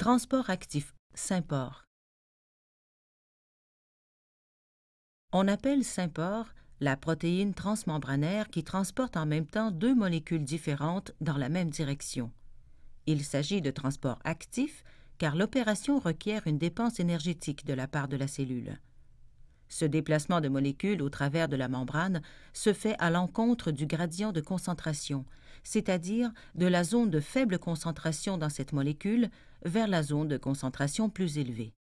Transport actif, Symport. On appelle Symport la protéine transmembranaire qui transporte en même temps deux molécules différentes dans la même direction. Il s'agit de transport actif car l'opération requiert une dépense énergétique de la part de la cellule. Ce déplacement de molécules au travers de la membrane se fait à l'encontre du gradient de concentration, c'est-à-dire de la zone de faible concentration dans cette molécule vers la zone de concentration plus élevée.